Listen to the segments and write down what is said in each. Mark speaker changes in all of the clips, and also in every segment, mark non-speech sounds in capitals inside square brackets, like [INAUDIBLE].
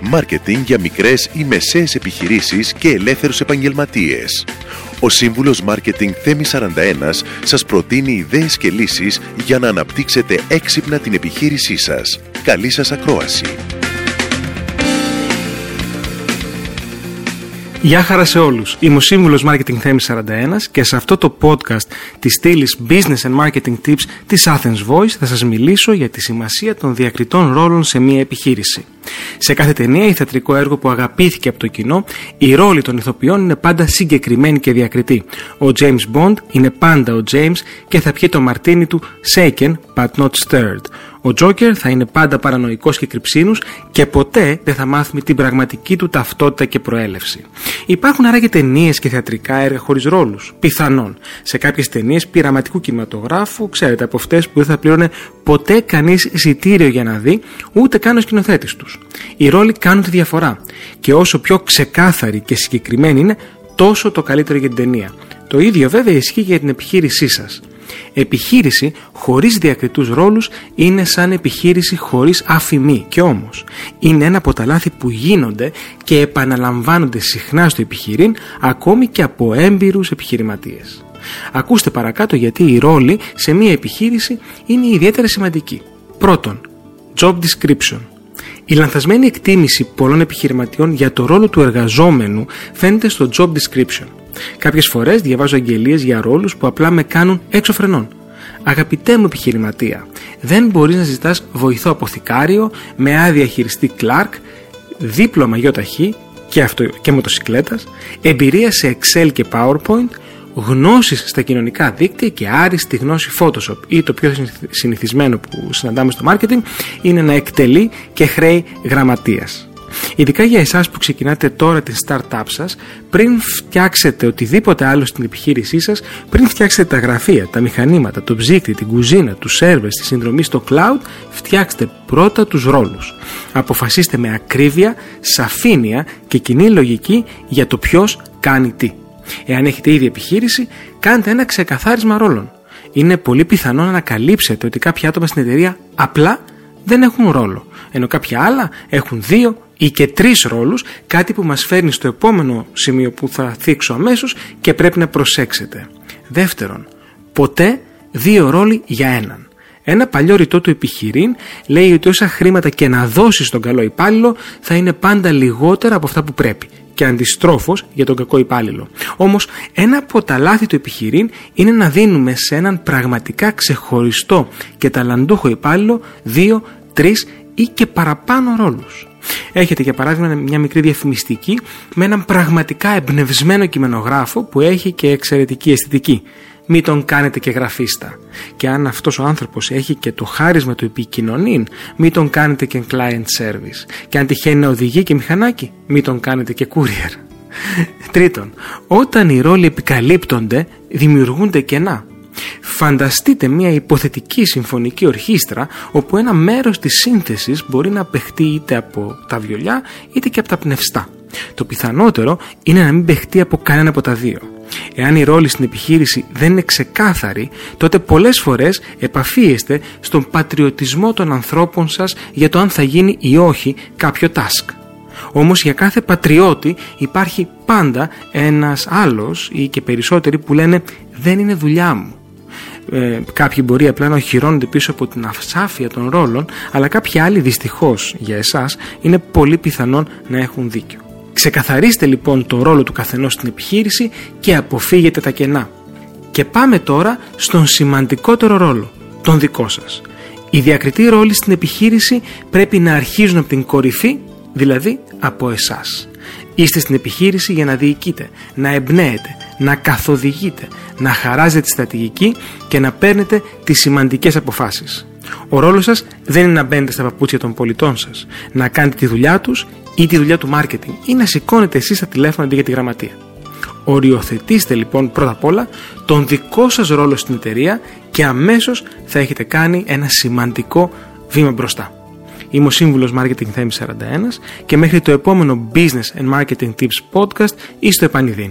Speaker 1: Μάρκετινγκ για μικρές ή μεσαίες επιχειρήσεις και ελεύθερους επαγγελματίες. Ο σύμβουλος Μάρκετινγκ Θέμη 41 σας προτείνει ιδέες και λύσεις για να αναπτύξετε έξυπνα την επιχείρησή σας. Καλή σας ακρόαση!
Speaker 2: Γεια χαρά σε όλους. Είμαι ο σύμβουλος Marketing Θέμη 41 και σε αυτό το podcast της στήλη Business and Marketing Tips της Athens Voice θα σας μιλήσω για τη σημασία των διακριτών ρόλων σε μια επιχείρηση. Σε κάθε ταινία ή θεατρικό έργο που αγαπήθηκε από το κοινό, η ρόλη των ηθοποιών είναι πάντα συγκεκριμένη και διακριτή. Ο James Bond είναι πάντα ο James και θα πιει το μαρτίνι του shaken but not stirred. Ο Τζόκερ θα είναι πάντα παρανοϊκός και κρυψίνους και ποτέ δεν θα μάθουμε την πραγματική του ταυτότητα και προέλευση. Υπάρχουν άραγε ταινίες και θεατρικά έργα χωρίς ρόλους. Πιθανόν. Σε κάποιες ταινίες πειραματικού κινηματογράφου, ξέρετε, από αυτές που δεν θα πλήρωνε ποτέ κανείς εισιτήριο για να δει, ούτε καν ο σκηνοθέτης τους. Οι ρόλοι κάνουν τη διαφορά. Και όσο πιο ξεκάθαροι και συγκεκριμένοι είναι, τόσο το καλύτερο για την ταινία. Το ίδιο βέβαια ισχύει για την επιχείρησή σας. Επιχείρηση χωρίς διακριτούς ρόλους είναι σαν επιχείρηση χωρίς αφημί και όμως είναι ένα από τα λάθη που γίνονται και επαναλαμβάνονται συχνά στο επιχειρήν ακόμη και από έμπειρους επιχειρηματίες. Ακούστε παρακάτω γιατί η ρόλη σε μια επιχείρηση είναι ιδιαίτερα σημαντική. Πρώτον, job description. Η λανθασμένη εκτίμηση πολλών επιχειρηματιών για το ρόλο του εργαζόμενου φαίνεται στο job description. Κάποιες φορές διαβάζω αγγελίες για ρόλους που απλά με κάνουν έξω φρενών. Αγαπητέ μου επιχειρηματία, δεν μπορείς να ζητάς βοηθό αποθηκάριο με άδεια χειριστή Clark, δίπλωμα ΙΟΤΑΧΗ και, αυτο, και μοτοσυκλέτας, εμπειρία σε Excel και PowerPoint, γνώσεις στα κοινωνικά δίκτυα και άριστη γνώση Photoshop ή το πιο συνηθισμένο που συναντάμε στο marketing είναι να εκτελεί και χρέη γραμματείας. Ειδικά για εσάς που ξεκινάτε τώρα την startup σας, πριν φτιάξετε οτιδήποτε άλλο στην επιχείρησή σας, πριν φτιάξετε τα γραφεία, τα μηχανήματα, το ψύκτη, την κουζίνα, τους σερβες, τη συνδρομή στο cloud, φτιάξτε πρώτα τους ρόλους. Αποφασίστε με ακρίβεια, σαφήνεια και κοινή λογική για το ποιος κάνει τι. Εάν έχετε ήδη επιχείρηση, κάντε ένα ξεκαθάρισμα ρόλων. Είναι πολύ πιθανό να ανακαλύψετε ότι κάποια άτομα στην εταιρεία απλά δεν έχουν ρόλο, ενώ κάποια άλλα έχουν δύο ή και τρεις ρόλους, κάτι που μας φέρνει στο επόμενο σημείο που θα θίξω αμέσως και πρέπει να προσέξετε. Δεύτερον, ποτέ δύο ρόλοι για έναν. Ένα παλιό ρητό του επιχειρήν λέει ότι όσα χρήματα και να δώσει στον καλό υπάλληλο θα είναι πάντα λιγότερα από αυτά που πρέπει και αντιστρόφως για τον κακό υπάλληλο. Όμως, ένα από τα λάθη του επιχειρήν είναι να δίνουμε σε έναν πραγματικά ξεχωριστό και ταλαντούχο υπάλληλο δύο, τρεις ή και παραπάνω ρόλους. Έχετε για παράδειγμα μια μικρή διαφημιστική με έναν πραγματικά εμπνευσμένο κειμενογράφο που έχει και εξαιρετική αισθητική. Μην τον κάνετε και γραφίστα. Και αν αυτός ο άνθρωπος έχει και το χάρισμα του επικοινωνήν, μην τον κάνετε και client service. Και αν τυχαίνει να οδηγεί και μηχανάκι, μην τον κάνετε και courier. [LAUGHS] Τρίτον, όταν οι ρόλοι επικαλύπτονται, δημιουργούνται κενά. Φανταστείτε μια υποθετική συμφωνική ορχήστρα όπου ένα μέρος της σύνθεσης μπορεί να παιχτεί είτε από τα βιολιά είτε και από τα πνευστά. Το πιθανότερο είναι να μην παιχτεί από κανένα από τα δύο. Εάν η ρόλη στην επιχείρηση δεν είναι ξεκάθαρη, τότε πολλές φορές επαφίεστε στον πατριωτισμό των ανθρώπων σας για το αν θα γίνει ή όχι κάποιο task. Όμως για κάθε πατριώτη υπάρχει πάντα ένας άλλος ή και περισσότεροι που λένε «δεν είναι δουλειά μου» ε, κάποιοι μπορεί απλά να οχυρώνονται πίσω από την ασάφεια των ρόλων, αλλά κάποιοι άλλοι δυστυχώς για εσάς είναι πολύ πιθανόν να έχουν δίκιο. Ξεκαθαρίστε λοιπόν τον ρόλο του καθενός στην επιχείρηση και αποφύγετε τα κενά. Και πάμε τώρα στον σημαντικότερο ρόλο, τον δικό σας. Οι διακριτοί ρόλοι στην επιχείρηση πρέπει να αρχίζουν από την κορυφή, δηλαδή από εσάς. Είστε στην επιχείρηση για να διοικείτε, να εμπνέετε, να καθοδηγείτε, να χαράζετε τη στρατηγική και να παίρνετε τις σημαντικές αποφάσεις. Ο ρόλος σας δεν είναι να μπαίνετε στα παπούτσια των πολιτών σας, να κάνετε τη δουλειά τους ή τη δουλειά του marketing ή να σηκώνετε εσείς τα τηλέφωνα αντί για τη γραμματεία. Οριοθετήστε λοιπόν πρώτα απ' όλα τον δικό σας ρόλο στην εταιρεία και αμέσως θα έχετε κάνει ένα σημαντικό βήμα μπροστά. Είμαι ο σύμβουλος Marketing Θέμης 41 και μέχρι το επόμενο Business and Marketing Tips podcast είστε επανειδήν.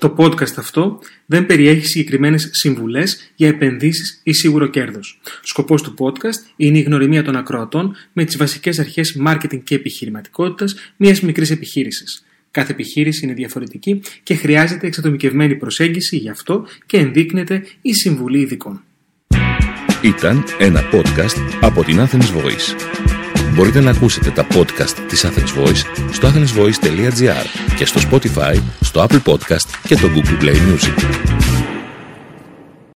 Speaker 2: Το podcast αυτό δεν περιέχει συγκεκριμένες συμβουλές για επενδύσεις ή σίγουρο κέρδος. Σκοπός του podcast είναι η γνωριμία των ακροατών με τις βασικές αρχές marketing και επιχειρηματικότητας μιας μικρής επιχείρησης. Κάθε επιχείρηση είναι διαφορετική και χρειάζεται εξατομικευμένη προσέγγιση γι' αυτό και ενδείκνεται η συμβουλή ειδικών.
Speaker 3: Ήταν ένα podcast από την Athens Voice. Μπορείτε να ακούσετε τα podcast της Athens Voice στο athensvoice.gr και στο Spotify, στο Apple Podcast και το Google Play Music.